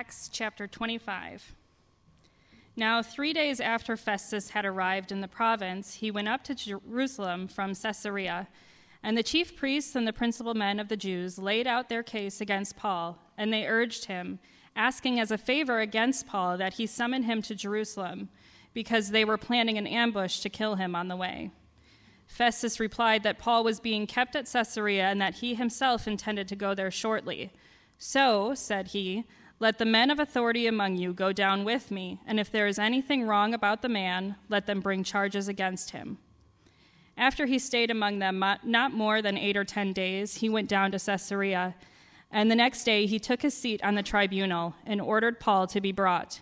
Acts chapter 25. Now, three days after Festus had arrived in the province, he went up to Jerusalem from Caesarea. And the chief priests and the principal men of the Jews laid out their case against Paul, and they urged him, asking as a favor against Paul that he summon him to Jerusalem, because they were planning an ambush to kill him on the way. Festus replied that Paul was being kept at Caesarea and that he himself intended to go there shortly. So, said he, let the men of authority among you go down with me, and if there is anything wrong about the man, let them bring charges against him. After he stayed among them not more than eight or ten days, he went down to Caesarea, and the next day he took his seat on the tribunal and ordered Paul to be brought.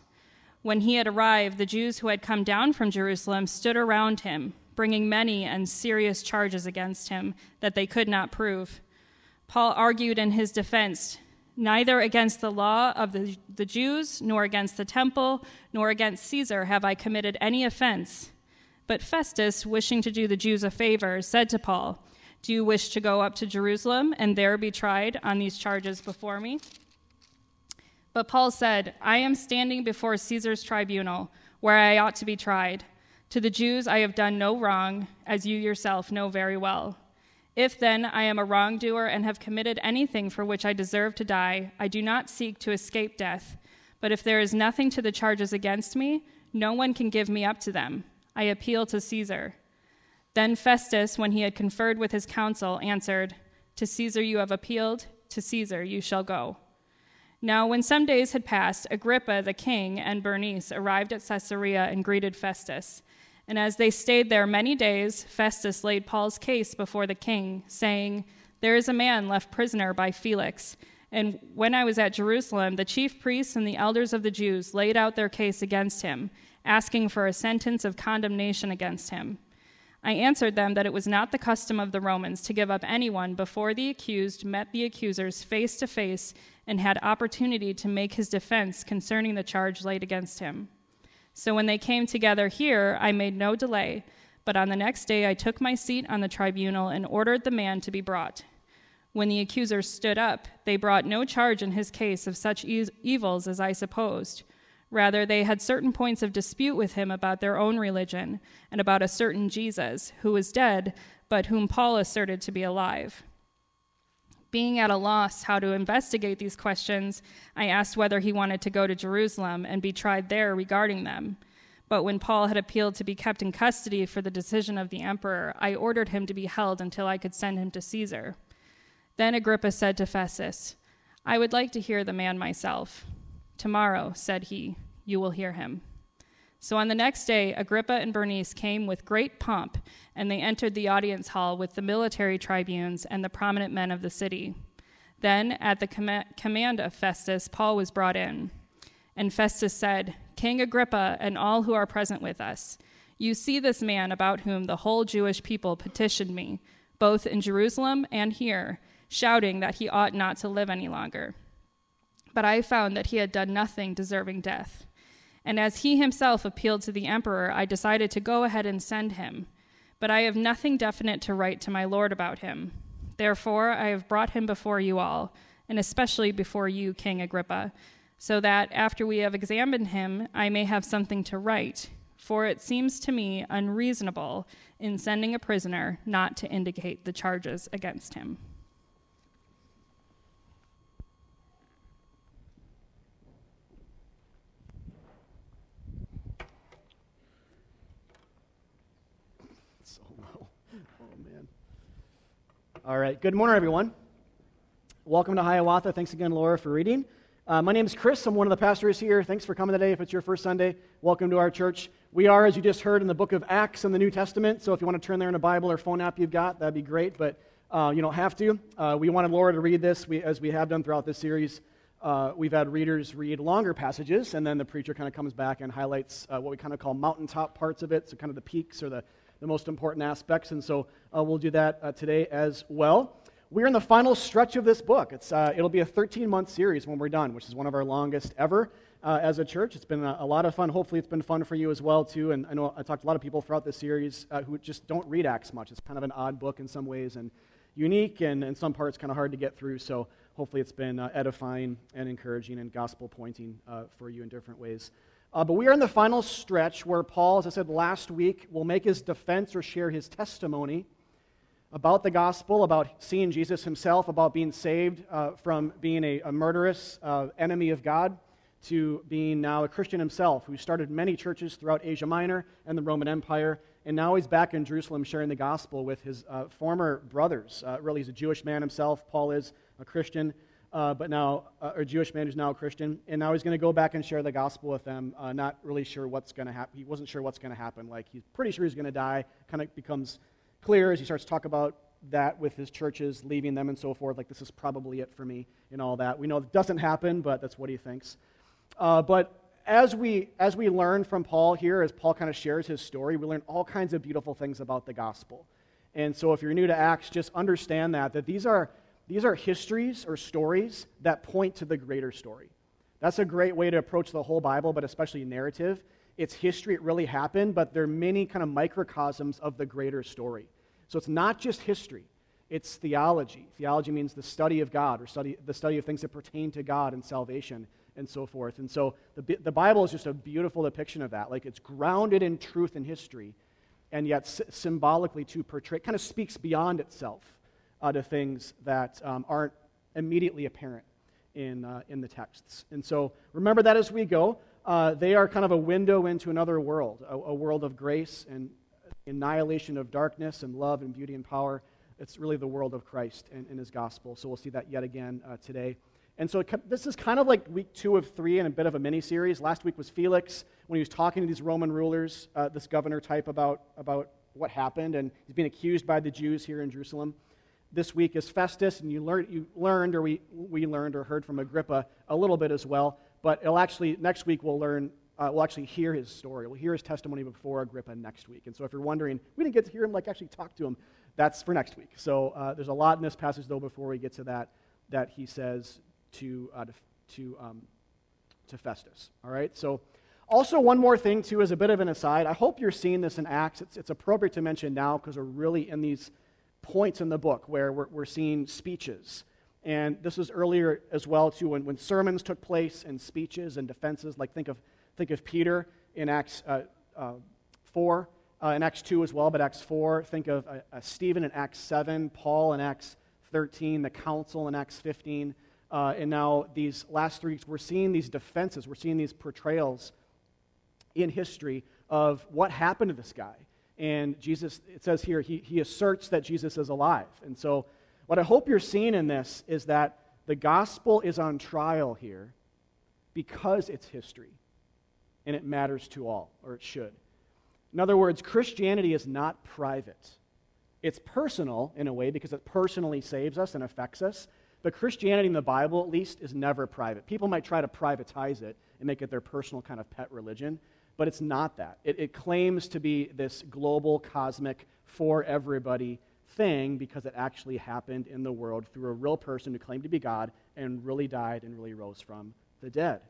When he had arrived, the Jews who had come down from Jerusalem stood around him, bringing many and serious charges against him that they could not prove. Paul argued in his defense Neither against the law of the, the Jews, nor against the temple, nor against Caesar have I committed any offense. But Festus, wishing to do the Jews a favor, said to Paul, Do you wish to go up to Jerusalem and there be tried on these charges before me? But Paul said, I am standing before Caesar's tribunal, where I ought to be tried. To the Jews I have done no wrong, as you yourself know very well. If then I am a wrongdoer and have committed anything for which I deserve to die, I do not seek to escape death. But if there is nothing to the charges against me, no one can give me up to them. I appeal to Caesar. Then Festus, when he had conferred with his council, answered, To Caesar you have appealed, to Caesar you shall go. Now, when some days had passed, Agrippa the king and Bernice arrived at Caesarea and greeted Festus. And as they stayed there many days, Festus laid Paul's case before the king, saying, There is a man left prisoner by Felix. And when I was at Jerusalem, the chief priests and the elders of the Jews laid out their case against him, asking for a sentence of condemnation against him. I answered them that it was not the custom of the Romans to give up anyone before the accused met the accusers face to face and had opportunity to make his defense concerning the charge laid against him. So when they came together here, I made no delay, but on the next day I took my seat on the tribunal and ordered the man to be brought. When the accusers stood up, they brought no charge in his case of such e- evils as I supposed. Rather, they had certain points of dispute with him about their own religion and about a certain Jesus, who was dead, but whom Paul asserted to be alive. Being at a loss how to investigate these questions, I asked whether he wanted to go to Jerusalem and be tried there regarding them. But when Paul had appealed to be kept in custody for the decision of the emperor, I ordered him to be held until I could send him to Caesar. Then Agrippa said to Festus, I would like to hear the man myself. Tomorrow, said he, you will hear him. So on the next day, Agrippa and Bernice came with great pomp, and they entered the audience hall with the military tribunes and the prominent men of the city. Then, at the com- command of Festus, Paul was brought in. And Festus said, King Agrippa and all who are present with us, you see this man about whom the whole Jewish people petitioned me, both in Jerusalem and here, shouting that he ought not to live any longer. But I found that he had done nothing deserving death. And as he himself appealed to the emperor, I decided to go ahead and send him. But I have nothing definite to write to my lord about him. Therefore, I have brought him before you all, and especially before you, King Agrippa, so that after we have examined him, I may have something to write. For it seems to me unreasonable in sending a prisoner not to indicate the charges against him. All right. Good morning, everyone. Welcome to Hiawatha. Thanks again, Laura, for reading. Uh, my name is Chris. I'm one of the pastors here. Thanks for coming today. If it's your first Sunday, welcome to our church. We are, as you just heard, in the book of Acts in the New Testament. So if you want to turn there in a Bible or phone app you've got, that'd be great. But uh, you don't have to. Uh, we wanted Laura to read this, we, as we have done throughout this series. Uh, we've had readers read longer passages, and then the preacher kind of comes back and highlights uh, what we kind of call mountaintop parts of it, so kind of the peaks or the, the most important aspects. And so uh, we'll do that uh, today as well. We're in the final stretch of this book. It's, uh, it'll be a 13 month series when we're done, which is one of our longest ever uh, as a church. It's been a, a, lot of fun. Hopefully, it's been fun for you as well, too. And I know I talked to a lot of people throughout this series uh, who just don't read Acts much. It's kind of an odd book in some ways and unique, and in some parts, kind of hard to get through. So hopefully it's been edifying and encouraging and gospel pointing for you in different ways. Uh, but we are in the final stretch where Paul, as I said last week, will make his defense or share his testimony about the gospel, about seeing Jesus himself, about being saved uh, from being a, a murderous uh, enemy of God to being now a Christian himself, who started many churches throughout Asia Minor and the Roman Empire. And now he's back in Jerusalem sharing the gospel with his uh, former brothers. Uh, really, he's a Jewish man himself. Paul is a Christian, uh, but now, uh, a Jewish man who's now a Christian. And now he's going to go back and share the gospel with them, uh, not really sure what's going to happen. He wasn't sure what's going to happen. Like, he's pretty sure he's going to die. Kind of becomes clear as he starts to talk about that with his churches, leaving them and so forth. Like, this is probably it for me and all that. We know it doesn't happen, but that's what he thinks. Uh, but as we, as we learn from Paul here, as Paul kind of shares his story, we learn all kinds of beautiful things about the gospel. And so if you're new to Acts, just understand that, that these are, these are histories or stories that point to the greater story. That's a great way to approach the whole Bible, but especially narrative. It's history, it really happened, but there are many kind of microcosms of the greater story. So it's not just history, it's theology. Theology means the study of God or study, the study of things that pertain to God and salvation and so forth. And so the, the Bible is just a beautiful depiction of that. Like it's grounded in truth and history, and yet s- symbolically to portray, kind of speaks beyond itself uh, to things that um, aren't immediately apparent in, uh, in the texts. And so remember that as we go. Uh, they are kind of a window into another world, a, a world of grace and annihilation of darkness and love and beauty and power. It's really the world of Christ and, and his gospel. So we'll see that yet again uh, today. And so this is kind of like week two of three and a bit of a mini series. Last week was Felix when he was talking to these Roman rulers, uh, this governor type, about, about what happened. And he's being accused by the Jews here in Jerusalem. This week is Festus, and you, learn, you learned, or we, we learned, or heard from Agrippa a little bit as well. But it'll actually, next week, we'll learn, uh, we'll actually hear his story. We'll hear his testimony before Agrippa next week. And so if you're wondering, we didn't get to hear him, like, actually talk to him, that's for next week. So uh, there's a lot in this passage, though, before we get to that, that he says to, uh, to to, um, to Festus. All right? So, also, one more thing, too, as a bit of an aside. I hope you're seeing this in Acts. It's, it's appropriate to mention now because we're really in these points in the book where we're, we're seeing speeches. And this was earlier as well, too, when, when sermons took place and speeches and defenses. Like, think of, think of Peter in Acts uh, uh, 4, uh, in Acts 2 as well, but Acts 4. Think of uh, uh, Stephen in Acts 7, Paul in Acts 13, the council in Acts 15. Uh, and now, these last three weeks, we're seeing these defenses, we're seeing these portrayals in history of what happened to this guy. And Jesus, it says here, he, he asserts that Jesus is alive. And so, what I hope you're seeing in this is that the gospel is on trial here because it's history and it matters to all, or it should. In other words, Christianity is not private. It's personal in a way because it personally saves us and affects us, but Christianity in the Bible, at least, is never private. People might try to privatize it and make it their personal kind of pet religion, but it's not that. It, it claims to be this global, cosmic, for everybody thing because it actually happened in the world through a real person who claimed to be God and really died and really rose from the dead.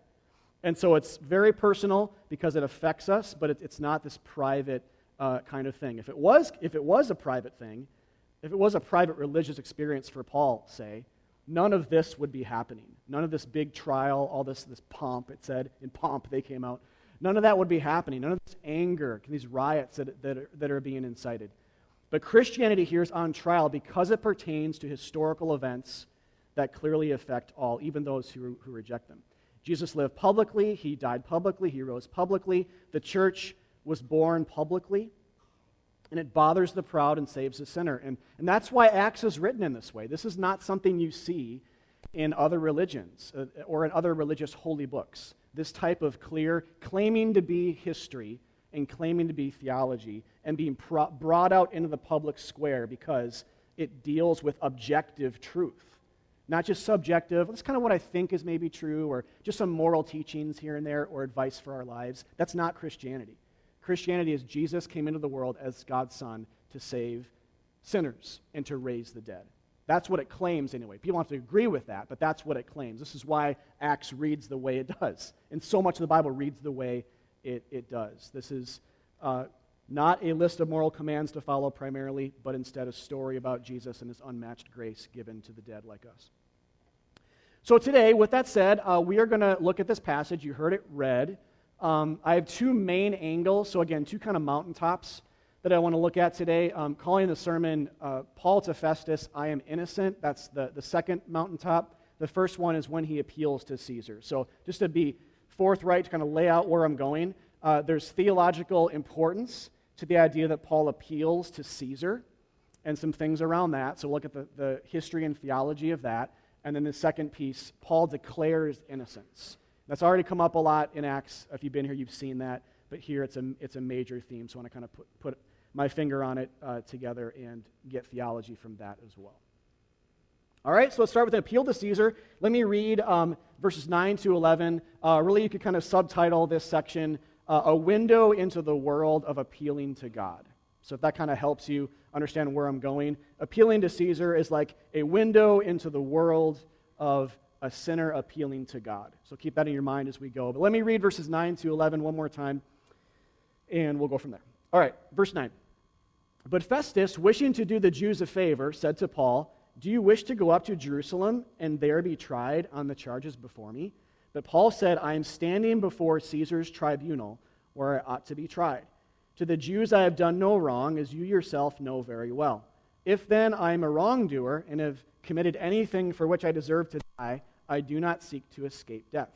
And so it's very personal because it affects us, but it, it's not this private uh, kind of thing. If it, was, if it was a private thing, if it was a private religious experience for Paul, say, none of this would be happening. None of this big trial, all this, this pomp, it said, in pomp they came out. None of that would be happening. None of this anger, these riots that, that, are, that are being incited. But Christianity here is on trial because it pertains to historical events that clearly affect all, even those who, who reject them. Jesus lived publicly, he died publicly, he rose publicly. The church was born publicly and it bothers the proud and saves the sinner. And, and that's why Acts is written in this way. This is not something you see in other religions uh, or in other religious holy books. This type of clear, claiming to be history and claiming to be theology and being brought out into the public square because it deals with objective truth. Not just subjective, that's kind of what I think is maybe true, or just some moral teachings here and there, or advice for our lives. That's not Christianity. Christianity is Jesus came into the world as God's Son to save sinners and to raise the dead. That's what it claims anyway. People have to agree with that, but that's what it claims. This is why Acts reads the way it does. And so much of the Bible reads the way it, it does. This is uh, not a list of moral commands to follow primarily, but instead a story about Jesus and his unmatched grace given to the dead like us. So, today, with that said, uh, we are going to look at this passage. You heard it read. Um, I have two main angles. So, again, two kind of mountaintops that I want to look at today. Um, calling the sermon uh, Paul to Festus, I am innocent. That's the, the second mountaintop. The first one is when he appeals to Caesar. So, just to be forthright, to kind of lay out where I'm going, uh, there's theological importance to the idea that Paul appeals to Caesar and some things around that. So, look at the, the history and theology of that. And then the second piece, Paul declares innocence. That's already come up a lot in Acts. If you've been here, you've seen that. But here it's a, it's a major theme. So I want to kind of put, put my finger on it uh, together and get theology from that as well. All right, so let's start with an appeal to Caesar. Let me read um, verses 9 to 11. Uh, really, you could kind of subtitle this section uh, A Window into the World of Appealing to God. So if that kind of helps you understand where I'm going, appealing to Caesar is like a window into the world of a sinner appealing to God. So keep that in your mind as we go. But let me read verses 9 to 11 one more time, and we'll go from there. All right, verse 9. But Festus, wishing to do the Jews a favor, said to Paul, Do you wish to go up to Jerusalem and there be tried on the charges before me? But Paul said, I am standing before Caesar's tribunal where I ought to be tried. To the Jews I have done no wrong, as you yourself know very well. If then I am a wrongdoer and have committed anything for which I deserve to die, I do not seek to escape death.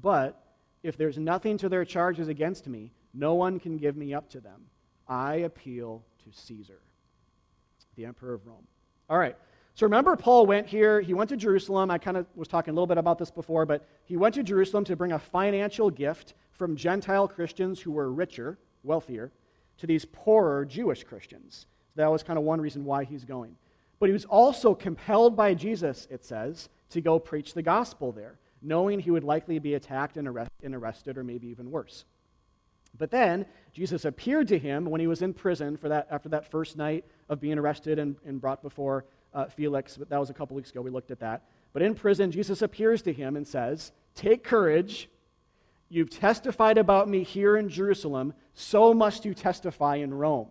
But if there's nothing to their charges against me, no one can give me up to them. I appeal to Caesar, the emperor of Rome. All right. So remember, Paul went here. He went to Jerusalem. I kind of was talking a little bit about this before, but he went to Jerusalem to bring a financial gift from Gentile Christians who were richer, wealthier, to these poorer Jewish Christians. So that was kind of one reason why he's going. But he was also compelled by Jesus, it says, to go preach the gospel there, knowing he would likely be attacked and, and arrested, or maybe even worse. But then Jesus appeared to him when he was in prison for that, after that first night of being arrested and, and brought before uh, Felix. But that was a couple weeks ago. We looked at that. But in prison, Jesus appears to him and says, Take courage. You've testified about me here in Jerusalem, so must you testify in Rome.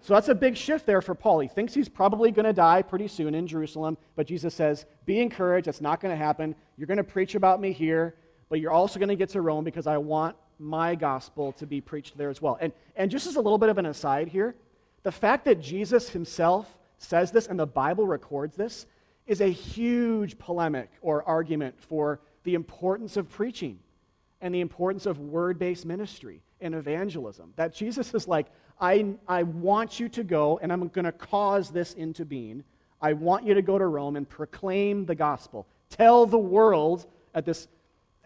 So that's a big shift there for Paul. He thinks he's probably going to die pretty soon in Jerusalem, but Jesus says, Be encouraged. That's not going to happen. You're going to preach about me here, but you're also going to get to Rome because I want my gospel to be preached there as well. And, and just as a little bit of an aside here, the fact that Jesus himself says this and the Bible records this is a huge polemic or argument for the importance of preaching and the importance of word based ministry and evangelism. That Jesus is like, I, I want you to go, and I'm going to cause this into being. I want you to go to Rome and proclaim the gospel. Tell the world at this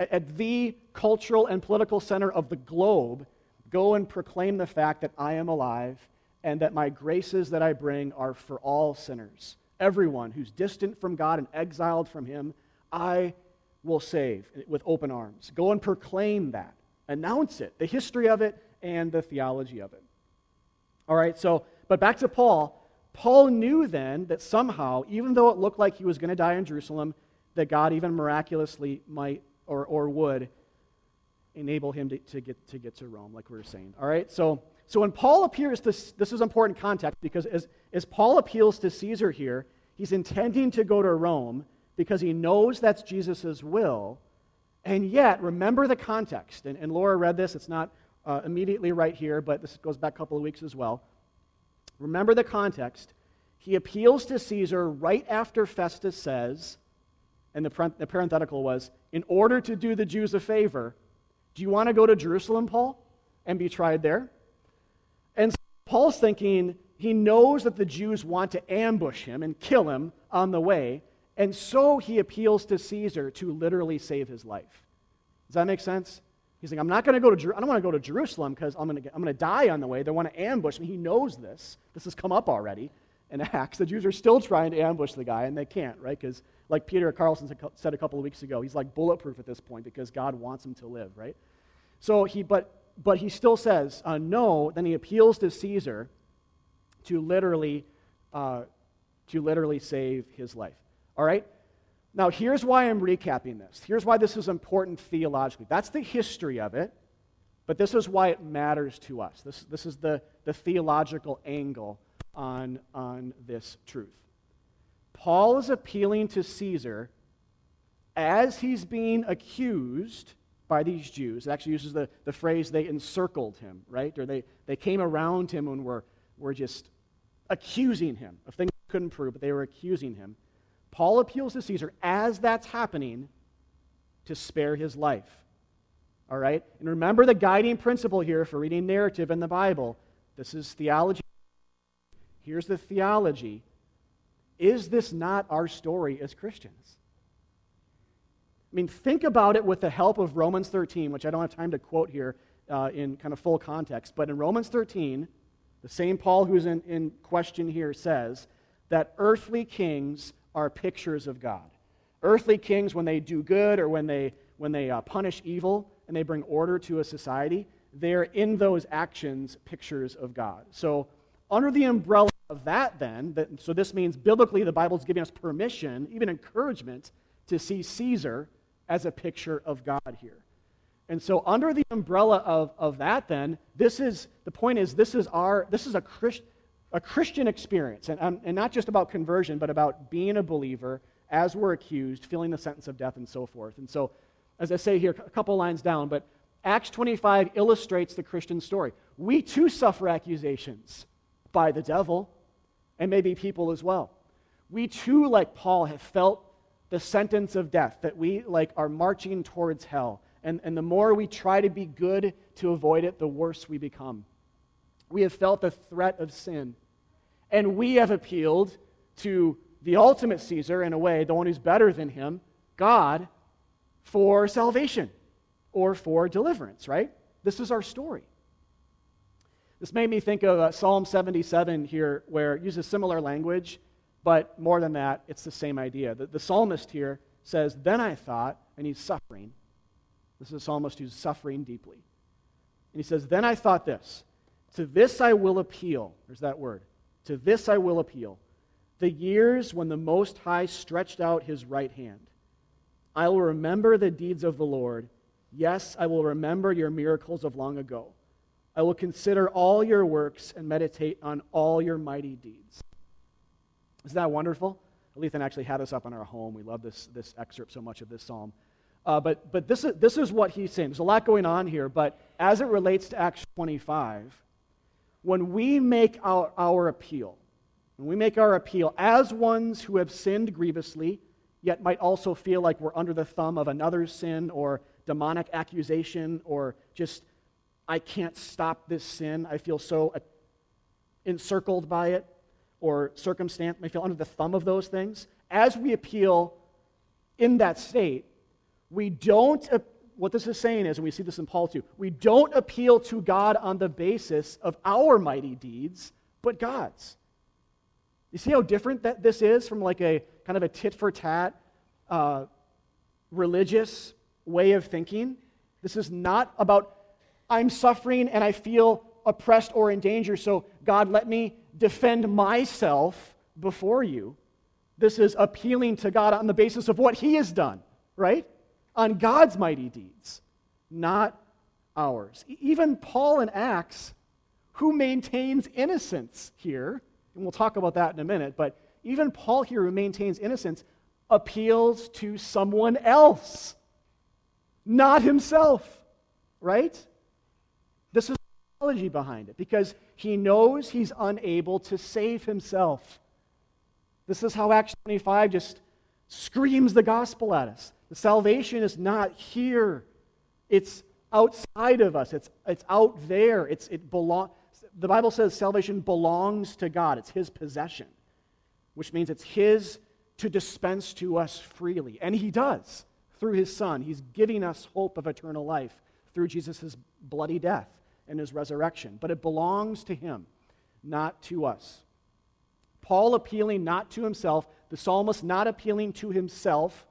at, the cultural and political center of the globe, go and proclaim the fact that I am alive and that my graces that I bring are for all sinners. Everyone who's distant from God and exiled from Him, I will save with open arms. Go and proclaim that. Announce it, the history of it and the theology of it. All right, so, but back to Paul. Paul knew then that somehow, even though it looked like he was going to die in Jerusalem, that God even miraculously might or, or would enable him to, to, get, to get to Rome, like we were saying. All right, so, so when Paul appears, this, this is important context because as, as Paul appeals to Caesar here, he's intending to go to Rome because he knows that's Jesus' will. And yet, remember the context. And, and Laura read this, it's not uh, immediately right here, but this goes back a couple of weeks as well. Remember the context. He appeals to Caesar right after Festus says, and the, the parenthetical was, in order to do the Jews a favor, do you want to go to Jerusalem, Paul, and be tried there? And so Paul's thinking he knows that the Jews want to ambush him and kill him on the way, and so he appeals to Caesar to literally save his life. Does that make sense? He's like, I'm not going to go to Jer- I don't want to go to Jerusalem because I'm going to die on the way. They want to ambush me. He knows this. This has come up already in Acts. The Jews are still trying to ambush the guy, and they can't, right? Because, like Peter Carlson said a couple of weeks ago, he's like bulletproof at this point because God wants him to live, right? So he, but, but he still says uh, no. Then he appeals to Caesar to literally, uh, to literally save his life. All right. Now, here's why I'm recapping this. Here's why this is important theologically. That's the history of it, but this is why it matters to us. This, this is the, the theological angle on, on this truth. Paul is appealing to Caesar as he's being accused by these Jews, it actually uses the, the phrase they encircled him, right? Or they, they came around him and were, were just accusing him of things he couldn't prove, but they were accusing him. Paul appeals to Caesar as that's happening to spare his life. All right? And remember the guiding principle here for reading narrative in the Bible. This is theology. Here's the theology. Is this not our story as Christians? I mean, think about it with the help of Romans 13, which I don't have time to quote here uh, in kind of full context. But in Romans 13, the same Paul who's in, in question here says that earthly kings are pictures of God. Earthly kings, when they do good or when they, when they uh, punish evil and they bring order to a society, they're in those actions pictures of God. So, under the umbrella of that, then, that, so this means biblically the Bible is giving us permission, even encouragement, to see Caesar as a picture of God here. And so, under the umbrella of, of that, then, this is the point is this is our this is a, Christ, a Christian experience, and, um, and not just about conversion, but about being a believer as we're accused, feeling the sentence of death, and so forth. And so, as I say here, a couple lines down, but Acts 25 illustrates the Christian story. We too suffer accusations by the devil, and maybe people as well. We too, like Paul, have felt the sentence of death, that we like are marching towards hell. And, and the more we try to be good to avoid it, the worse we become. We have felt the threat of sin. And we have appealed to the ultimate Caesar, in a way, the one who's better than him, God, for salvation or for deliverance, right? This is our story. This made me think of uh, Psalm 77 here, where it uses similar language but more than that, it's the same idea. The, the psalmist here says, Then I thought, and he's suffering. This is a psalmist who's suffering deeply. And he says, Then I thought this To this I will appeal. There's that word. To this I will appeal. The years when the Most High stretched out his right hand. I will remember the deeds of the Lord. Yes, I will remember your miracles of long ago. I will consider all your works and meditate on all your mighty deeds. Isn't that wonderful? Lethan actually had us up in our home. We love this, this excerpt so much of this psalm. Uh, but but this, is, this is what he's saying. There's a lot going on here, but as it relates to Acts 25, when we make our, our appeal, when we make our appeal as ones who have sinned grievously, yet might also feel like we're under the thumb of another sin or demonic accusation or just, I can't stop this sin. I feel so encircled by it or circumstance I feel under the thumb of those things, as we appeal in that state, we don't, what this is saying is, and we see this in Paul too, we don't appeal to God on the basis of our mighty deeds, but God's. You see how different that this is from like a kind of a tit for tat uh, religious way of thinking? This is not about, I'm suffering and I feel oppressed or in danger, so God, let me defend myself before you. This is appealing to God on the basis of what He has done, right? On God's mighty deeds, not ours. Even Paul in Acts, who maintains innocence here, and we'll talk about that in a minute, but even Paul here, who maintains innocence, appeals to someone else, not himself, right? This is the theology behind it because he knows he's unable to save himself. This is how Acts 25 just screams the gospel at us. The salvation is not here, it's outside of us, it's, it's out there. It's, it belong, the Bible says salvation belongs to God, it's his possession, which means it's his to dispense to us freely. And he does through his Son. He's giving us hope of eternal life through Jesus' bloody death and his resurrection, but it belongs to him, not to us. Paul appealing not to himself, the psalmist not appealing to himself,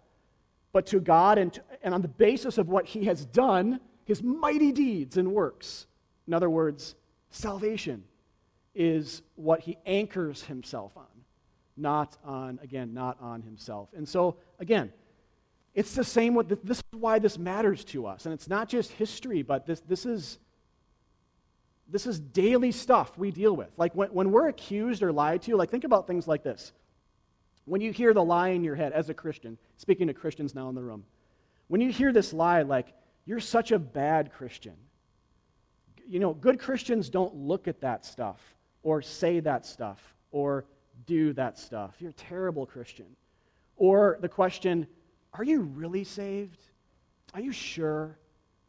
but to God, and, to, and on the basis of what he has done, his mighty deeds and works. In other words, salvation is what he anchors himself on, not on, again, not on himself. And so, again, it's the same with this is why this matters to us. And it's not just history, but this, this is this is daily stuff we deal with. Like when, when we're accused or lied to, like think about things like this. When you hear the lie in your head as a Christian, speaking to Christians now in the room, when you hear this lie like, you're such a bad Christian, you know, good Christians don't look at that stuff or say that stuff or do that stuff. You're a terrible Christian. Or the question, are you really saved? Are you sure?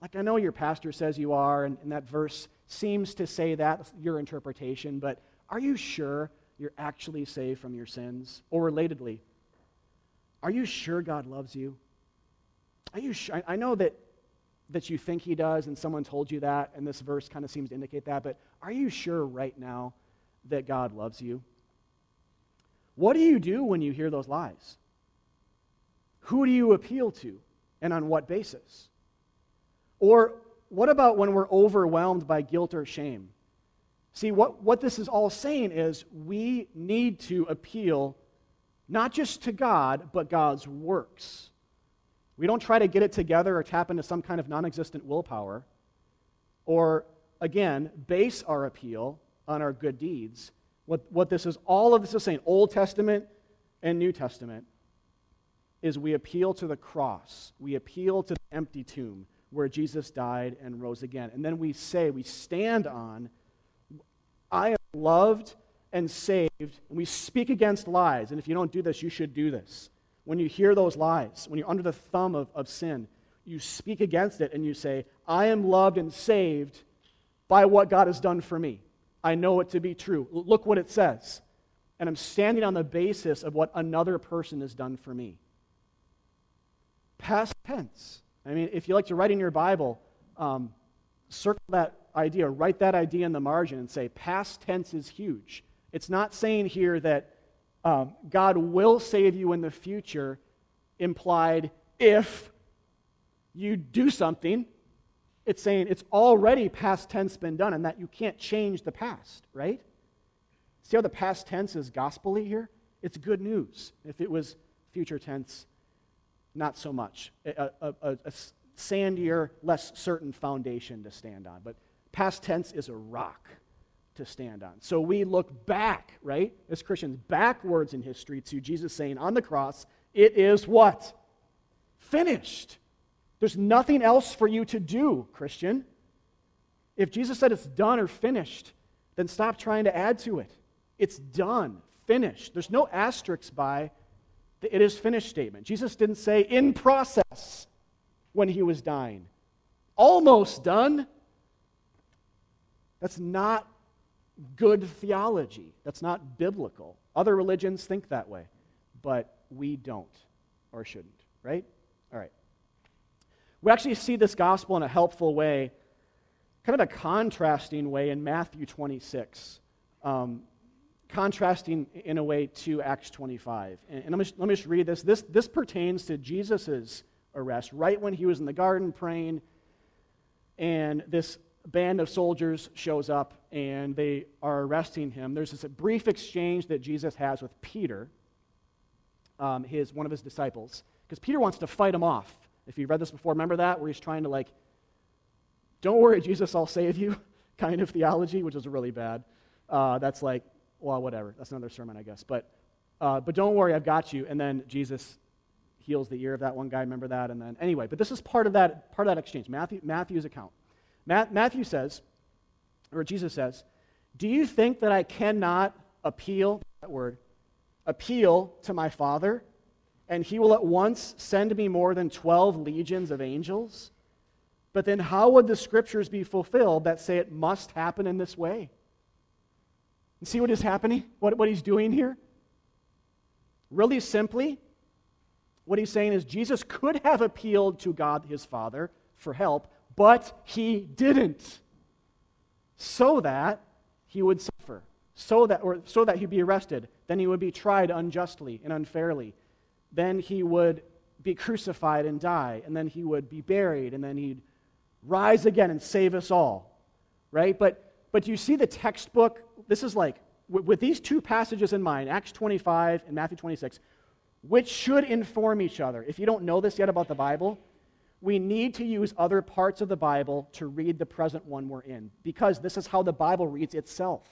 Like, I know your pastor says you are, and, and that verse seems to say that, your interpretation, but are you sure you're actually saved from your sins? Or relatedly, are you sure God loves you? Are you sure? I know that, that you think He does, and someone told you that, and this verse kind of seems to indicate that, but are you sure right now that God loves you? What do you do when you hear those lies? Who do you appeal to, and on what basis? Or what about when we're overwhelmed by guilt or shame? See, what, what this is all saying is we need to appeal not just to God, but God's works. We don't try to get it together or tap into some kind of non existent willpower, or, again, base our appeal on our good deeds. What, what this is, all of this is saying, Old Testament and New Testament, is we appeal to the cross. We appeal to the empty tomb where Jesus died and rose again. And then we say, we stand on, I am loved and saved. And we speak against lies. And if you don't do this, you should do this. When you hear those lies, when you're under the thumb of, of sin, you speak against it and you say, I am loved and saved by what God has done for me. I know it to be true. Look what it says. And I'm standing on the basis of what another person has done for me. Past tense. I mean, if you like to write in your Bible, um, circle that idea, write that idea in the margin and say, past tense is huge. It's not saying here that um, God will save you in the future, implied if you do something. It's saying it's already past tense been done and that you can't change the past, right? See how the past tense is gospelly here? It's good news. If it was future tense, not so much. A, a, a, a sandier, less certain foundation to stand on. But past tense is a rock to stand on. So we look back, right, as Christians, backwards in history to Jesus saying on the cross, it is what? Finished. There's nothing else for you to do, Christian. If Jesus said it's done or finished, then stop trying to add to it. It's done, finished. There's no asterisks by the it is finished statement. Jesus didn't say in process when he was dying, almost done. That's not good theology. That's not biblical. Other religions think that way, but we don't or shouldn't, right? All right. We actually see this gospel in a helpful way, kind of a contrasting way in Matthew 26. Um, contrasting in a way to Acts 25. And, and let, me, let me just read this. this. This pertains to Jesus' arrest, right when he was in the garden praying, and this band of soldiers shows up and they are arresting him. There's this brief exchange that Jesus has with Peter, um, his, one of his disciples, because Peter wants to fight him off. If you've read this before, remember that? Where he's trying to, like, don't worry, Jesus, I'll save you kind of theology, which is really bad. Uh, that's like, well, whatever. That's another sermon, I guess. But, uh, but don't worry, I've got you. And then Jesus heals the ear of that one guy. Remember that? And then, anyway, but this is part of that, part of that exchange, Matthew, Matthew's account. Matthew says, or Jesus says, Do you think that I cannot appeal, that word, appeal to my Father, and he will at once send me more than 12 legions of angels? But then how would the scriptures be fulfilled that say it must happen in this way? And see what is happening? What, what he's doing here? Really simply, what he's saying is Jesus could have appealed to God his Father for help, but he didn't. So that he would suffer, so that, or so that he'd be arrested. Then he would be tried unjustly and unfairly. Then he would be crucified and die. And then he would be buried. And then he'd rise again and save us all. Right? But, but you see the textbook this is like, with these two passages in mind, Acts 25 and Matthew 26, which should inform each other. If you don't know this yet about the Bible, we need to use other parts of the Bible to read the present one we're in, because this is how the Bible reads itself.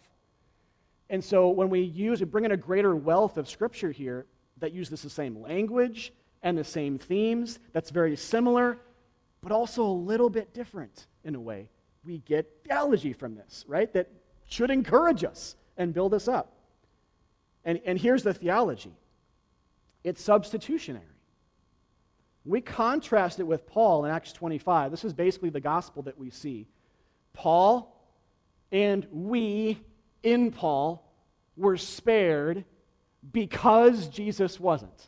And so when we use, we bring in a greater wealth of Scripture here, that use this the same language and the same themes, that's very similar, but also a little bit different in a way. We get theology from this, right? That should encourage us and build us up. And, and here's the theology it's substitutionary. We contrast it with Paul in Acts 25. This is basically the gospel that we see. Paul and we in Paul were spared because Jesus wasn't. Do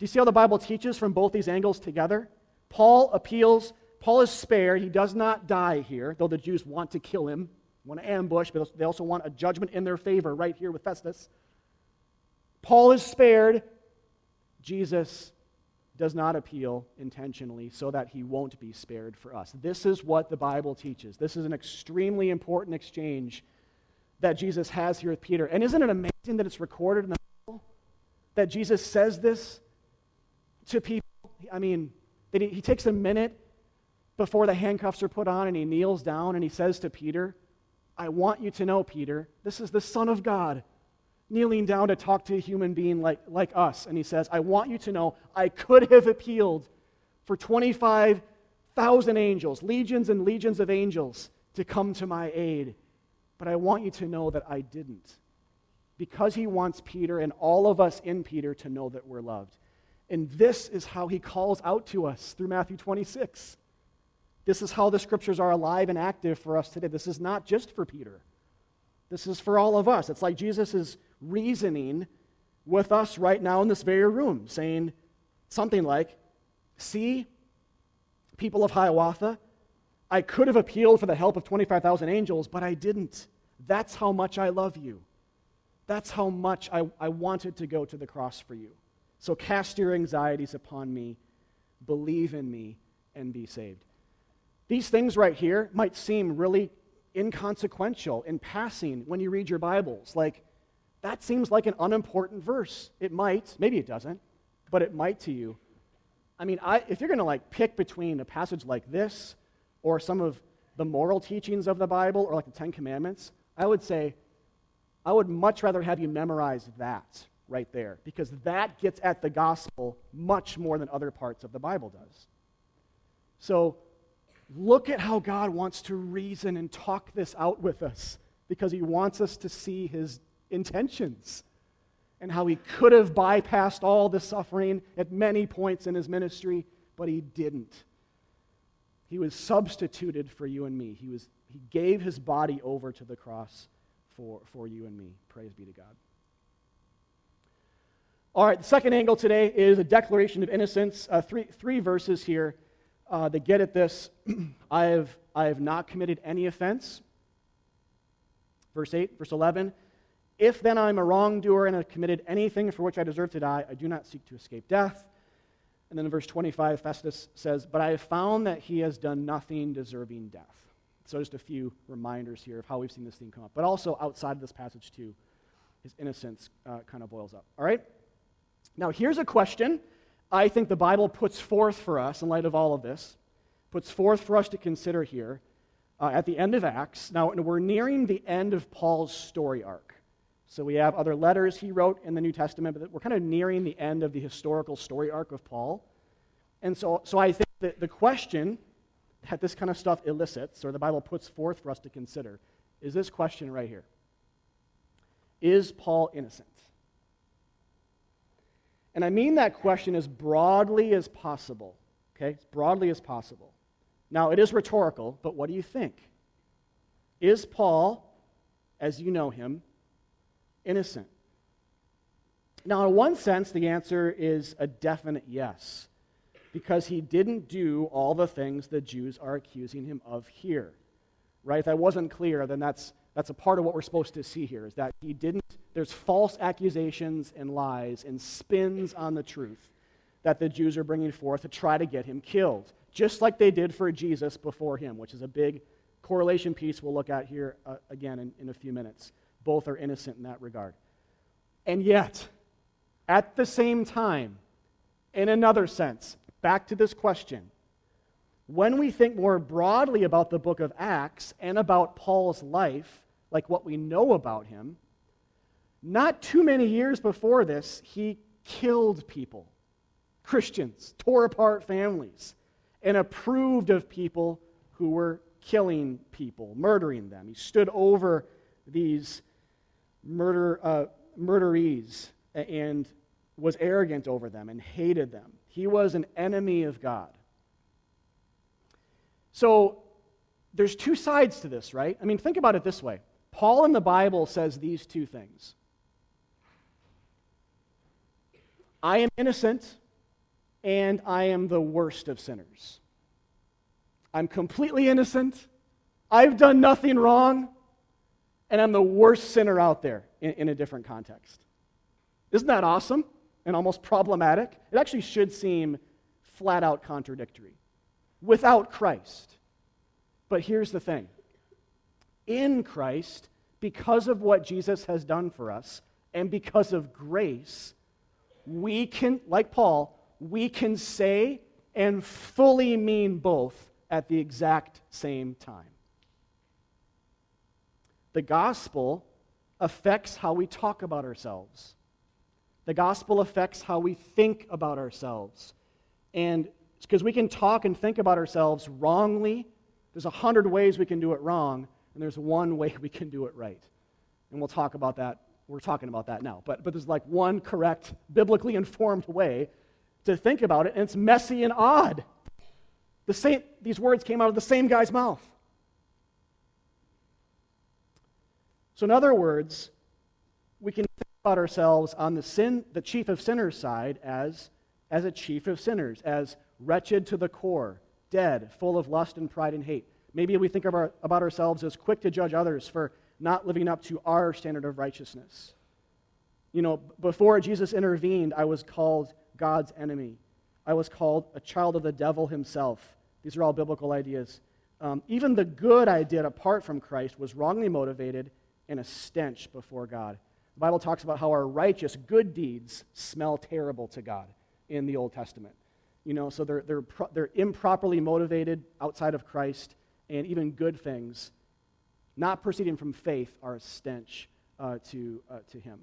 you see how the Bible teaches from both these angles together? Paul appeals, Paul is spared. He does not die here, though the Jews want to kill him, want to ambush, but they also want a judgment in their favor right here with Festus. Paul is spared. Jesus does not appeal intentionally so that he won't be spared for us. This is what the Bible teaches. This is an extremely important exchange that Jesus has here with Peter. And isn't it amazing that it's recorded in the Bible? That Jesus says this to people? I mean, that he, he takes a minute before the handcuffs are put on and he kneels down and he says to Peter, I want you to know, Peter, this is the Son of God kneeling down to talk to a human being like, like us. And he says, I want you to know I could have appealed for 25,000 angels, legions and legions of angels, to come to my aid. But I want you to know that I didn't. Because he wants Peter and all of us in Peter to know that we're loved. And this is how he calls out to us through Matthew 26. This is how the scriptures are alive and active for us today. This is not just for Peter. This is for all of us. It's like Jesus is reasoning with us right now in this very room, saying something like, See, people of Hiawatha, I could have appealed for the help of 25,000 angels, but I didn't. That's how much I love you. That's how much I, I wanted to go to the cross for you. So cast your anxieties upon me, believe in me, and be saved. These things right here might seem really inconsequential in passing when you read your Bibles. Like, that seems like an unimportant verse. It might, maybe it doesn't, but it might to you. I mean, I, if you're going to like pick between a passage like this or some of the moral teachings of the Bible or like the Ten Commandments, I would say I would much rather have you memorize that right there because that gets at the gospel much more than other parts of the Bible does. So look at how God wants to reason and talk this out with us because he wants us to see his intentions and how he could have bypassed all the suffering at many points in his ministry, but he didn't. He was substituted for you and me. He, was, he gave his body over to the cross for, for you and me. Praise be to God. All right, the second angle today is a declaration of innocence. Uh, three, three verses here uh, get at this. I, have, I have not committed any offense. Verse 8, verse 11. If then I'm a wrongdoer and have committed anything for which I deserve to die, I do not seek to escape death. And then in verse 25, Festus says, But I have found that he has done nothing deserving death. So just a few reminders here of how we've seen this theme come up. But also outside of this passage, too, his innocence uh, kind of boils up. All right? Now, here's a question I think the Bible puts forth for us in light of all of this, puts forth for us to consider here uh, at the end of Acts. Now, we're nearing the end of Paul's story arc. So we have other letters he wrote in the New Testament, but we're kind of nearing the end of the historical story arc of Paul. And so, so I think that the question that this kind of stuff elicits, or the Bible puts forth for us to consider, is this question right here Is Paul innocent? And I mean that question as broadly as possible, okay? As broadly as possible. Now, it is rhetorical, but what do you think? Is Paul, as you know him, innocent? Now, in one sense, the answer is a definite yes, because he didn't do all the things the Jews are accusing him of here. Right? If that wasn't clear, then that's, that's a part of what we're supposed to see here, is that he didn't, there's false accusations and lies and spins on the truth that the Jews are bringing forth to try to get him killed, just like they did for Jesus before him, which is a big correlation piece we'll look at here uh, again in, in a few minutes. Both are innocent in that regard. And yet, at the same time, in another sense, back to this question, when we think more broadly about the book of Acts and about Paul's life, like what we know about him, not too many years before this, he killed people, Christians, tore apart families, and approved of people who were killing people, murdering them. He stood over these murder, uh, murderees and was arrogant over them and hated them. He was an enemy of God. So there's two sides to this, right? I mean, think about it this way Paul in the Bible says these two things I am innocent and I am the worst of sinners. I'm completely innocent. I've done nothing wrong. And I'm the worst sinner out there in, in, a different context. Isn't that awesome and almost problematic? It actually should seem flat out contradictory. Without Christ. But here's the thing in Christ, because of what Jesus has done for us, and because of grace, we can, like Paul, we can say and fully mean both at the exact same time. The gospel affects how we talk about ourselves. The gospel affects how we think about ourselves. And because we can talk and think about ourselves wrongly, there's a hundred ways we can do it wrong, and there's one way we can do it right. And we'll talk about that we're talking about that now. But, but there's like one correct, biblically informed way to think about it, and it's messy and odd. The same, these words came out of the same guy's mouth. So, in other words, we can think about ourselves on the sin, the chief of sinners side as, as a chief of sinners, as wretched to the core, dead, full of lust and pride and hate. Maybe we think our, about ourselves as quick to judge others for not living up to our standard of righteousness. You know, before Jesus intervened, I was called God's enemy. I was called a child of the devil himself. These are all biblical ideas. Um, even the good I did apart from Christ was wrongly motivated and a stench before God. The Bible talks about how our righteous, good deeds smell terrible to God in the Old Testament. You know, so they're, they're, they're improperly motivated outside of Christ, and even good things not proceeding from faith, are a stench uh, to, uh, to him.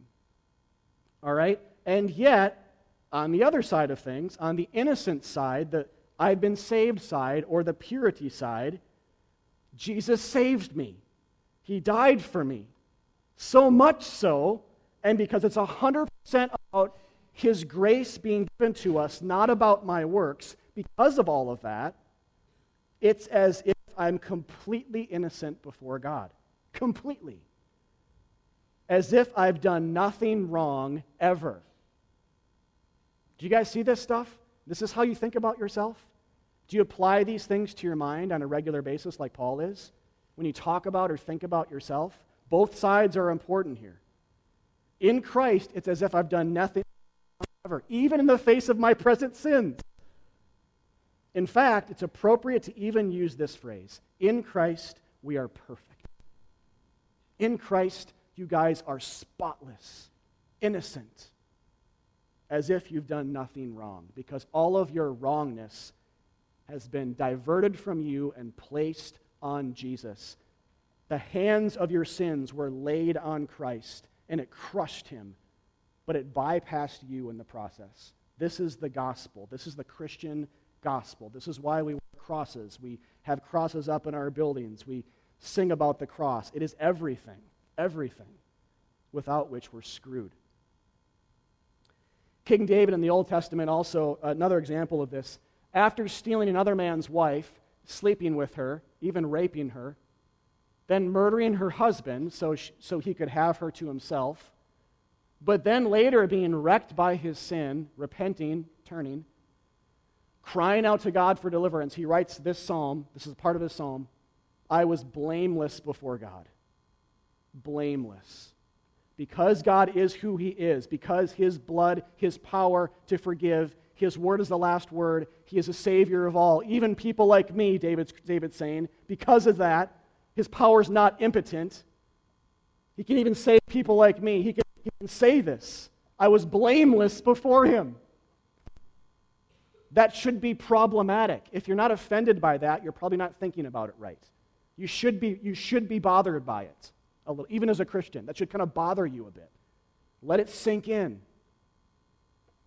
All right? And yet, on the other side of things, on the innocent side, the I've been saved side, or the purity side, Jesus saved me. He died for me. So much so, and because it's 100% about His grace being given to us, not about my works, because of all of that, it's as if I'm completely innocent before God. Completely. As if I've done nothing wrong ever. Do you guys see this stuff? This is how you think about yourself? Do you apply these things to your mind on a regular basis, like Paul is? When you talk about or think about yourself? Both sides are important here. In Christ, it's as if I've done nothing ever, even in the face of my present sins. In fact, it's appropriate to even use this phrase In Christ, we are perfect. In Christ, you guys are spotless, innocent, as if you've done nothing wrong, because all of your wrongness has been diverted from you and placed on Jesus. The hands of your sins were laid on Christ, and it crushed him, but it bypassed you in the process. This is the gospel. This is the Christian gospel. This is why we wear crosses. We have crosses up in our buildings. We sing about the cross. It is everything, everything, without which we're screwed. King David in the Old Testament, also another example of this. After stealing another man's wife, sleeping with her, even raping her, then murdering her husband so, she, so he could have her to himself, but then later being wrecked by his sin, repenting, turning, crying out to God for deliverance, he writes this psalm. This is part of his psalm. I was blameless before God. Blameless. Because God is who he is, because his blood, his power to forgive, his word is the last word, he is a savior of all, even people like me, David's, David's saying. Because of that, his power is not impotent. He can even save people like me. He can, he can say this. I was blameless before him that should be problematic. If you're not offended by that, you're probably not thinking about it right. You should be, you should be bothered by it, a little, even as a Christian. That should kind of bother you a bit. Let it sink in.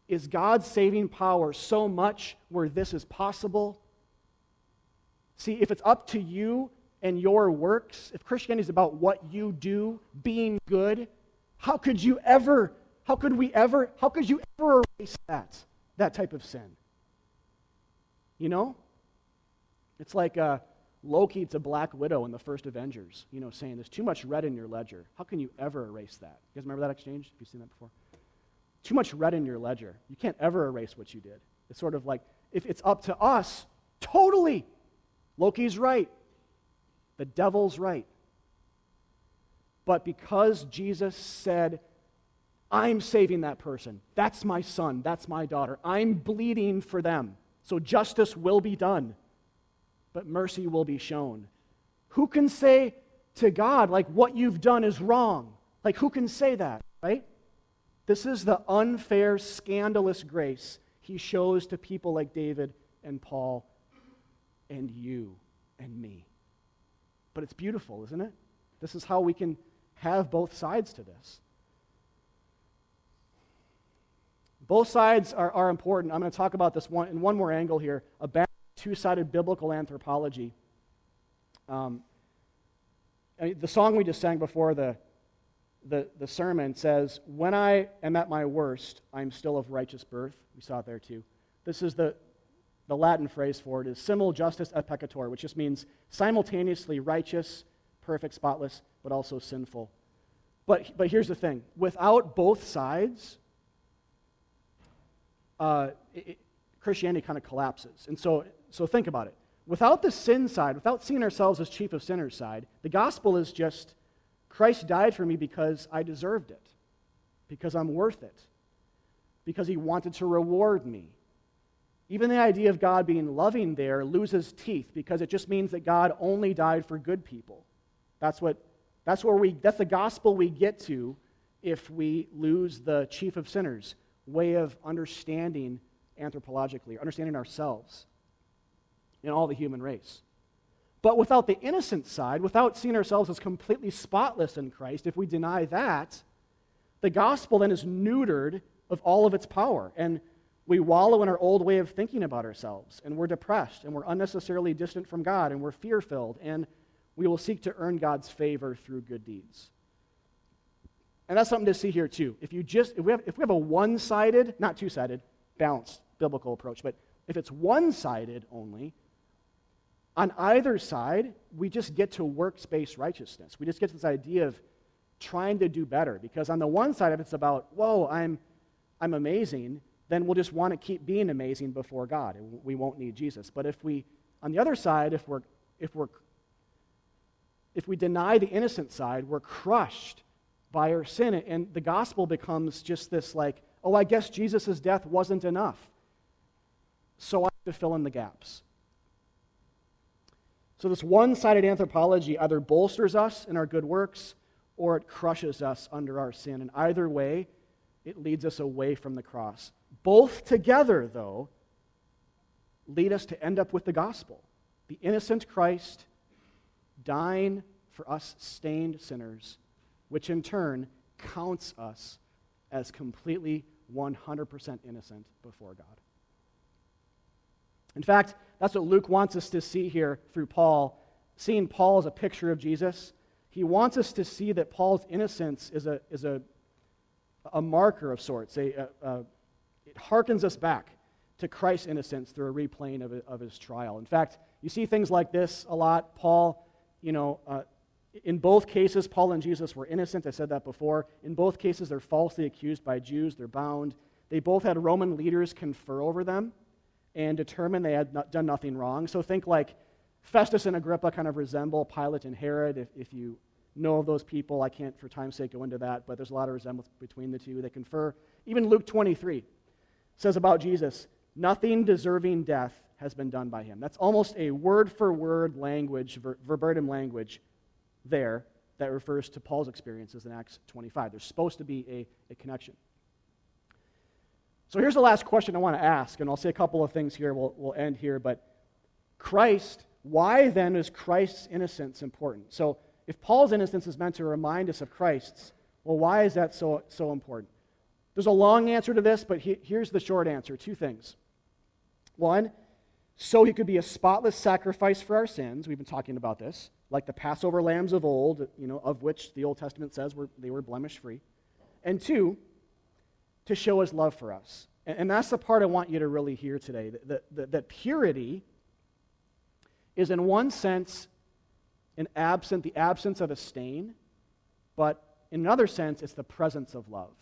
Is God's saving power so much where this is possible? See, if it's up to you and your works, if Christianity is about what you do, being good, how could you ever, how could we ever, how could you ever erase that, that type of sin? You know? It's like uh, Loki to Black Widow in the first Avengers, you know, saying there's too much red in your ledger. How can you ever erase that? You guys remember that exchange? Have you seen that before? Too much red in your ledger. You can't ever erase what you did. It's sort of like, if it's up to us, totally. Loki's right. The devil's right. But because Jesus said, I'm saving that person, that's my son, that's my daughter, I'm bleeding for them, so justice will be done, but mercy will be shown. Who can say to God, like, what you've done is wrong? Like, who can say that, right? This is the unfair, scandalous grace he shows to people like David and Paul and you and me. But it's beautiful, isn't it? This is how we can have both sides to this. Both sides are, are important. I'm going to talk about this one in one more angle here about two sided biblical anthropology. Um, I mean, the song we just sang before the, the, the sermon says, When I am at my worst, I'm still of righteous birth. We saw it there too. This is the, the Latin phrase for it is simul justus et peccator, which just means simultaneously righteous, perfect, spotless, but also sinful. But, but here's the thing without both sides, uh, it, Christianity kind of collapses. And so, so think about it. Without the sin side, without seeing ourselves as chief of sinners side, the gospel is just Christ died for me because I deserved it, because I'm worth it, because he wanted to reward me. Even the idea of God being loving there loses teeth because it just means that God only died for good people. That's what that's where we that's the gospel we get to if we lose the chief of sinners way of understanding anthropologically, understanding ourselves and all the human race. But without the innocent side, without seeing ourselves as completely spotless in Christ, if we deny that, the gospel then is neutered of all of its power. And we wallow in our old way of thinking about ourselves, and we're depressed, and we're unnecessarily distant from God, and we're fear filled, and we will seek to earn God's favor through good deeds. And that's something to see here, too. If, you just, if, we, have, if we have a one sided, not two sided, balanced biblical approach, but if it's one sided only, on either side, we just get to works based righteousness. We just get to this idea of trying to do better. Because on the one side, if it's about, whoa, I'm, I'm amazing, then we'll just want to keep being amazing before God. We won't need Jesus. But if we, on the other side, if we're, if we're, if we deny the innocent side, we're crushed by our sin. And the gospel becomes just this like, oh, I guess Jesus' death wasn't enough. So I have to fill in the gaps. So, this one sided anthropology either bolsters us in our good works or it crushes us under our sin. And either way, it leads us away from the cross. Both together, though, lead us to end up with the gospel the innocent Christ dying for us stained sinners, which in turn counts us as completely 100% innocent before God. In fact, that's what Luke wants us to see here through Paul. Seeing Paul as a picture of Jesus, he wants us to see that Paul's innocence is a, is a, a marker of sorts. A, a, a it harkens us back to Christ's innocence through a replaying of, of his trial. In fact, you see things like this a lot. Paul, you know, uh, in both cases, Paul and Jesus were innocent. I said that before. In both cases, they're falsely accused by Jews. They're bound. They both had Roman leaders confer over them and determine they had not done nothing wrong. So think like Festus and Agrippa kind of resemble Pilate and Herod. If, if you know of those people, I can't for time's sake go into that, but there's a lot of resemblance between the two. They confer. Even Luke 23 says about Jesus, nothing deserving death has been done by him. That's almost a word for word language, ver- verbatim language there that refers to Paul's experiences in Acts 25. There's supposed to be a, a connection. So here's the last question I want to ask, and I'll say a couple of things here. We'll, we'll end here. But Christ, why then is Christ's innocence important? So if Paul's innocence is meant to remind us of Christ's, Well, why is that so, so important? There's a long answer to this, but he, here's the short answer two things. One, so he could be a spotless sacrifice for our sins. We've been talking about this, like the Passover lambs of old, you know, of which the Old Testament says were, they were blemish free. And two, to show his love for us. And, and that's the part I want you to really hear today that, that, that purity is, in one sense, an absent, the absence of a stain, but in another sense, it's the presence of love.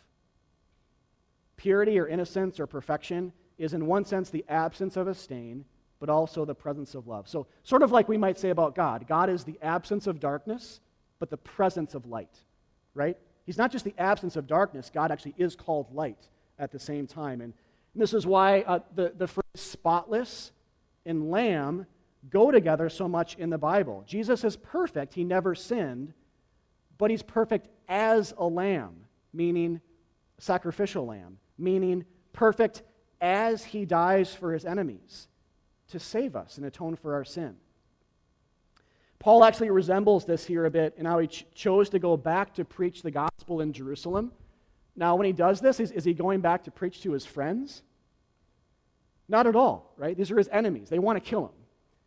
Purity or innocence or perfection is, in one sense, the absence of a stain, but also the presence of love. So, sort of like we might say about God God is the absence of darkness, but the presence of light, right? He's not just the absence of darkness, God actually is called light at the same time. And, and this is why uh, the, the phrase spotless and lamb go together so much in the Bible. Jesus is perfect, he never sinned, but he's perfect as a lamb, meaning sacrificial lamb, meaning perfect as he dies for his enemies to save us and atone for our sin. Paul actually resembles this here a bit in how he ch- chose to go back to preach the gospel in Jerusalem. Now, when he does this, is, is he going back to preach to his friends? Not at all, right? These are his enemies. They want to kill him.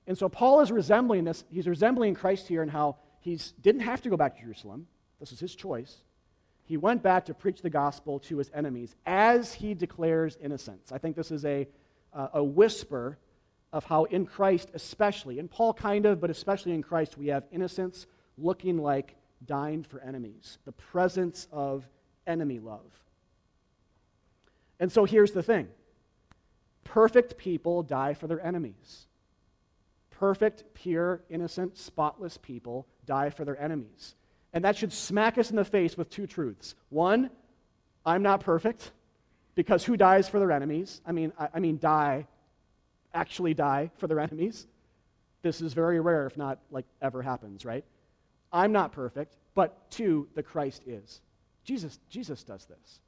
And so Paul is resembling this. He's resembling Christ here in how he didn't have to go back to Jerusalem. This was his choice. He went back to preach the gospel to his enemies as he declares innocence. I think this is a, uh, a whisper of how in Christ, especially, in Paul kind of, but especially in Christ, we have innocence looking like dying for enemies, the presence of enemy love. And so here's the thing perfect people die for their enemies. Perfect, pure, innocent, spotless people die for their enemies. And that should smack us in the face with two truths. One, I'm not perfect, because who dies for their enemies? I mean, I, I mean, die actually die for their enemies. This is very rare, if not like ever happens, right? I'm not perfect, but two, the Christ is. Jesus, Jesus does this.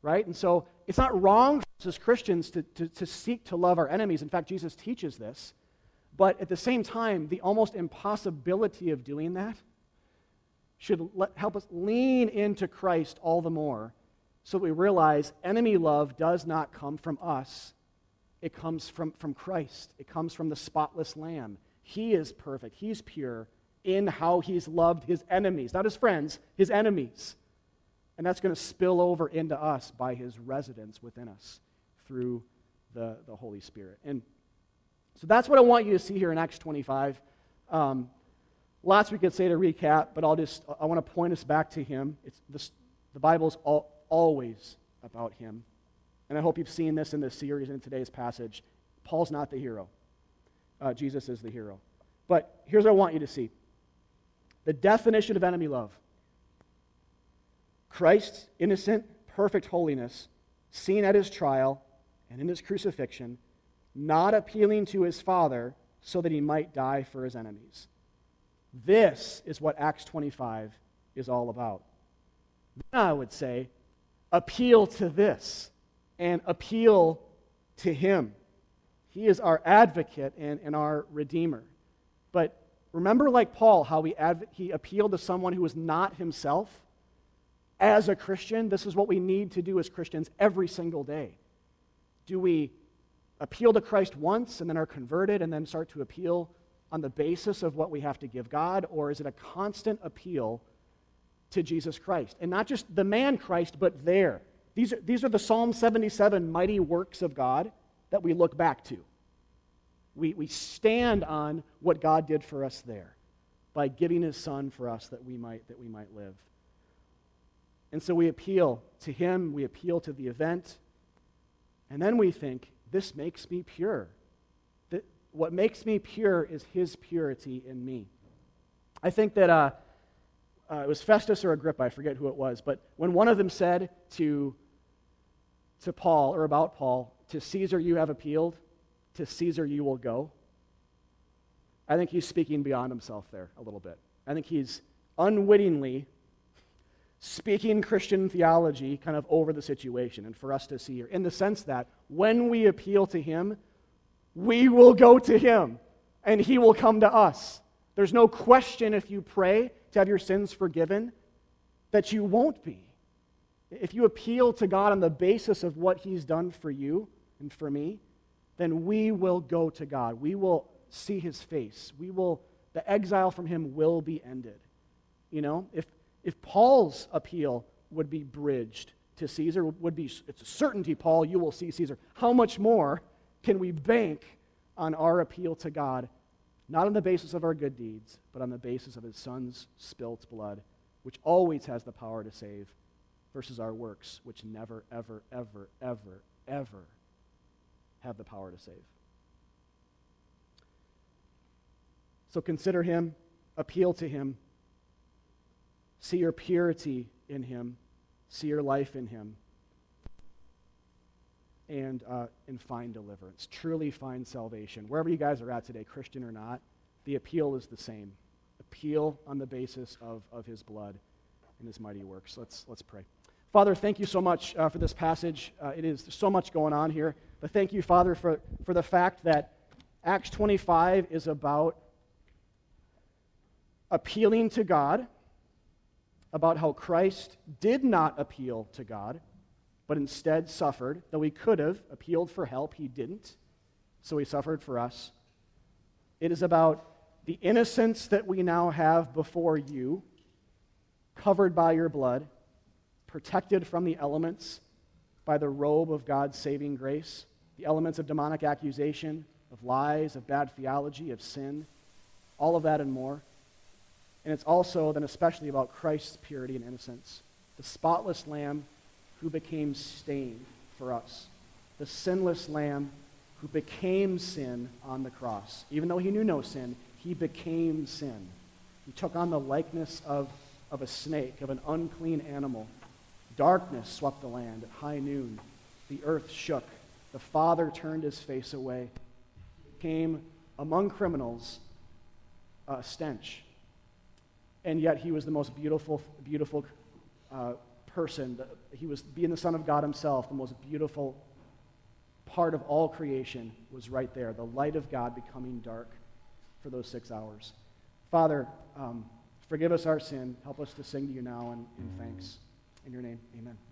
Right? And so it's not wrong for us as Christians to, to, to seek to love our enemies. In fact, Jesus teaches this. But at the same time, the almost impossibility of doing that should let, help us lean into Christ all the more so that we realize enemy love does not come from us, it comes from, from Christ. It comes from the spotless Lamb. He is perfect, He's pure in how He's loved His enemies, not His friends, His enemies. And that's going to spill over into us by His residence within us through the, the Holy Spirit. And so that's what I want you to see here in Acts 25. Um, lots we could say to recap, but I'll just, I want to point us back to Him. It's this, the Bible's all, always about Him and I hope you've seen this in this series and in today's passage. Paul's not the hero, uh, Jesus is the hero. But here's what I want you to see the definition of enemy love Christ's innocent, perfect holiness, seen at his trial and in his crucifixion, not appealing to his Father so that he might die for his enemies. This is what Acts 25 is all about. Then I would say, appeal to this and appeal to Him. He is our advocate and, and our Redeemer. But remember, like Paul, how he, adv- he appealed to someone who was not himself? As a Christian, this is what we need to do as Christians every single day. Do we appeal to Christ once and then are converted and then start to appeal on the basis of what we have to give God? Or is it a constant appeal to Jesus Christ? And not just the man Christ, but there these are, these are the Psalm 77 mighty works of God that we look back to. We, we stand on what God did for us there by giving his son for us that we might, that we might live. And so we appeal to him, we appeal to the event, and then we think, this makes me pure. That what makes me pure is his purity in me. I think that uh, uh, it was Festus or Agrippa, I forget who it was, but when one of them said to to Paul, or about Paul, to Caesar you have appealed, to Caesar you will go. I think he's speaking beyond himself there a little bit. I think he's unwittingly speaking Christian theology kind of over the situation and for us to see here, in the sense that when we appeal to him, we will go to him and he will come to us. There's no question if you pray to have your sins forgiven that you won't be. If you appeal to God on the basis of what He's done for you and for me, then we will go to God. We will see His face. We will, the exile from Him will be ended. You know, if, if Paul's appeal would be bridged to Caesar, would be, it's a certainty, Paul, you will see Caesar. How much more can we bank on our appeal to God, not on the basis of our good deeds, but on the basis of His Son's spilt blood, which always has the power to save? Versus our works, which never, ever, ever, ever, ever have the power to save. So consider him, appeal to him, see your purity in him, see your life in him, and, uh, and find deliverance. Truly find salvation. Wherever you guys are at today, Christian or not, the appeal is the same. Appeal on the basis of, of his blood and his mighty works. Let's, let's pray. Father, thank you so much uh, for this passage. Uh, it is so much going on here. But thank you, Father, for, for the fact that Acts 25 is about appealing to God, about how Christ did not appeal to God, but instead suffered. Though he could have appealed for help, he didn't. So he suffered for us. It is about the innocence that we now have before you, covered by your blood protected from the elements by the robe of God's saving grace, the elements of demonic accusation, of lies, of bad theology, of sin, all of that and more. And it's also, then, especially about Christ's purity and innocence, the spotless lamb who became stain for us, the sinless lamb who became sin on the cross. Even though he knew no sin, he became sin. He took on the likeness of, of a snake, of an unclean animal Darkness swept the land at high noon. The earth shook. The Father turned his face away. Came among criminals a stench. And yet he was the most beautiful, beautiful uh, person. He was being the Son of God himself, the most beautiful part of all creation was right there. The light of God becoming dark for those six hours. Father, um, forgive us our sin. Help us to sing to you now in, in thanks. In your name, amen.